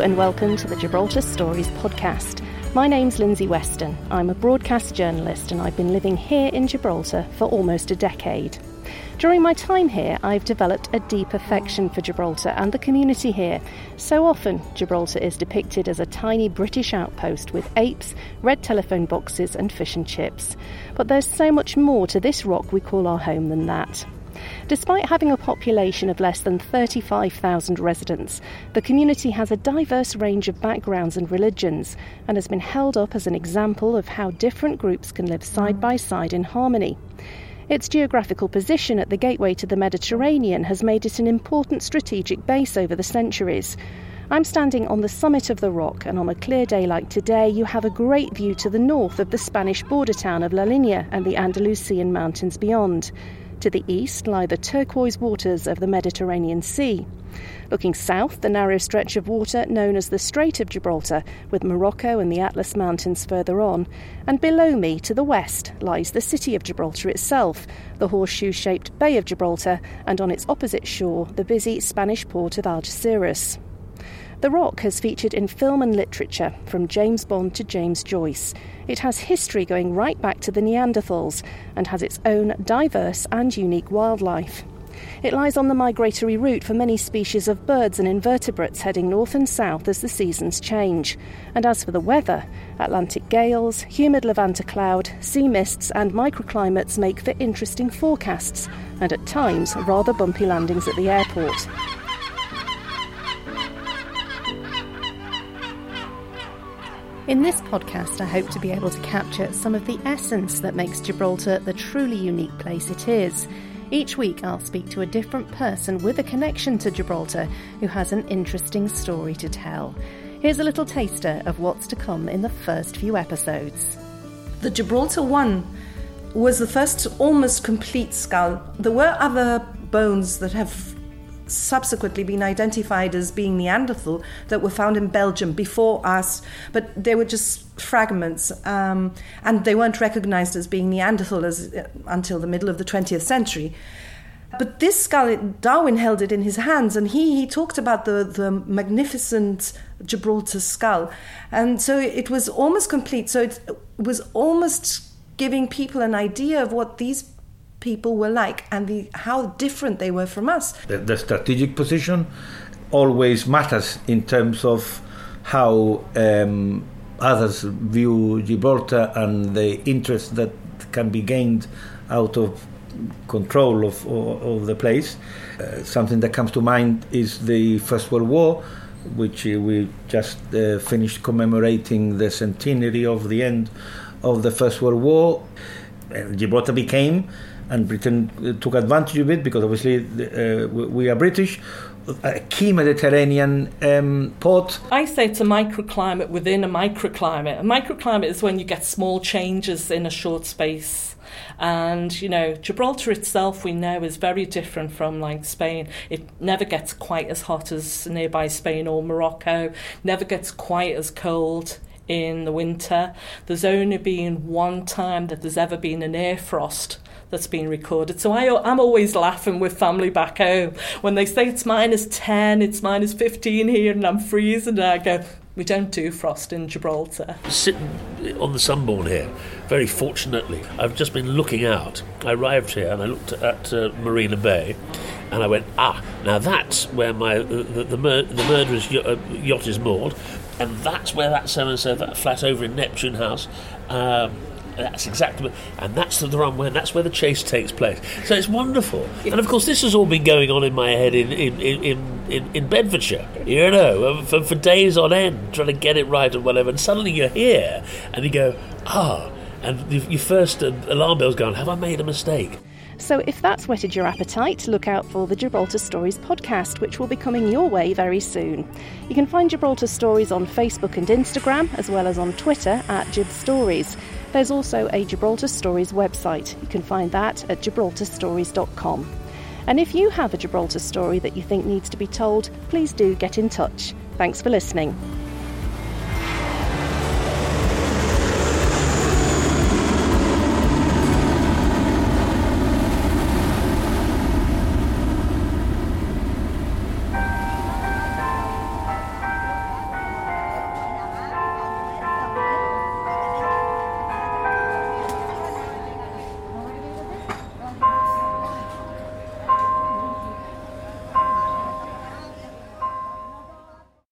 and welcome to the Gibraltar Stories podcast. My name's Lindsay Weston. I'm a broadcast journalist and I've been living here in Gibraltar for almost a decade. During my time here, I've developed a deep affection for Gibraltar and the community here. So often, Gibraltar is depicted as a tiny British outpost with apes, red telephone boxes, and fish and chips. But there's so much more to this rock we call our home than that. Despite having a population of less than 35,000 residents, the community has a diverse range of backgrounds and religions and has been held up as an example of how different groups can live side by side in harmony. Its geographical position at the gateway to the Mediterranean has made it an important strategic base over the centuries. I'm standing on the summit of the rock, and on a clear day like today, you have a great view to the north of the Spanish border town of La Linea and the Andalusian mountains beyond. To the east lie the turquoise waters of the Mediterranean Sea. Looking south, the narrow stretch of water known as the Strait of Gibraltar, with Morocco and the Atlas Mountains further on. And below me, to the west, lies the city of Gibraltar itself, the horseshoe shaped Bay of Gibraltar, and on its opposite shore, the busy Spanish port of Algeciras. The Rock has featured in film and literature, from James Bond to James Joyce. It has history going right back to the Neanderthals and has its own diverse and unique wildlife. It lies on the migratory route for many species of birds and invertebrates heading north and south as the seasons change. And as for the weather, Atlantic gales, humid Levanter cloud, sea mists, and microclimates make for interesting forecasts, and at times rather bumpy landings at the airport. In this podcast, I hope to be able to capture some of the essence that makes Gibraltar the truly unique place it is. Each week, I'll speak to a different person with a connection to Gibraltar who has an interesting story to tell. Here's a little taster of what's to come in the first few episodes. The Gibraltar one was the first almost complete skull. There were other bones that have subsequently been identified as being Neanderthal that were found in Belgium before us, but they were just fragments um, and they weren't recognized as being Neanderthal as, uh, until the middle of the 20th century. But this skull, Darwin held it in his hands, and he, he talked about the, the magnificent Gibraltar skull. And so it was almost complete. So it was almost giving people an idea of what these people were like and the, how different they were from us. The, the strategic position always matters in terms of how um, others view Gibraltar and the interest that can be gained out of control of, of, of the place. Uh, something that comes to mind is the First World War, which we just uh, finished commemorating the centenary of the end of the First World War. Uh, Gibraltar became and Britain uh, took advantage of it because obviously uh, we are British. A key Mediterranean um, port. I say it's a microclimate within a microclimate. A microclimate is when you get small changes in a short space. And, you know, Gibraltar itself, we know, is very different from like Spain. It never gets quite as hot as nearby Spain or Morocco, never gets quite as cold in the winter. There's only been one time that there's ever been an air frost that's been recorded. So I, I'm always laughing with family back home when they say it's minus 10, it's minus 15 here, and I'm freezing. And I go, we don't do frost in Gibraltar. Sitting on the Sunborn here, very fortunately, I've just been looking out. I arrived here and I looked at uh, Marina Bay and I went, ah, now that's where my the, the, mur- the murderer's uh, yacht is moored, and that's where that so and so that flat over in Neptune House. Um, that's exactly, and that's the runway, and that's where the chase takes place. So it's wonderful. And of course, this has all been going on in my head in in, in, in, in Bedfordshire, you know, for, for days on end, trying to get it right and whatever. And suddenly you're here, and you go, ah, and your first uh, alarm bell's going, have I made a mistake? So, if that's whetted your appetite, look out for the Gibraltar Stories podcast, which will be coming your way very soon. You can find Gibraltar Stories on Facebook and Instagram, as well as on Twitter at Gib Stories. There's also a Gibraltar Stories website. You can find that at gibraltarstories.com. And if you have a Gibraltar story that you think needs to be told, please do get in touch. Thanks for listening.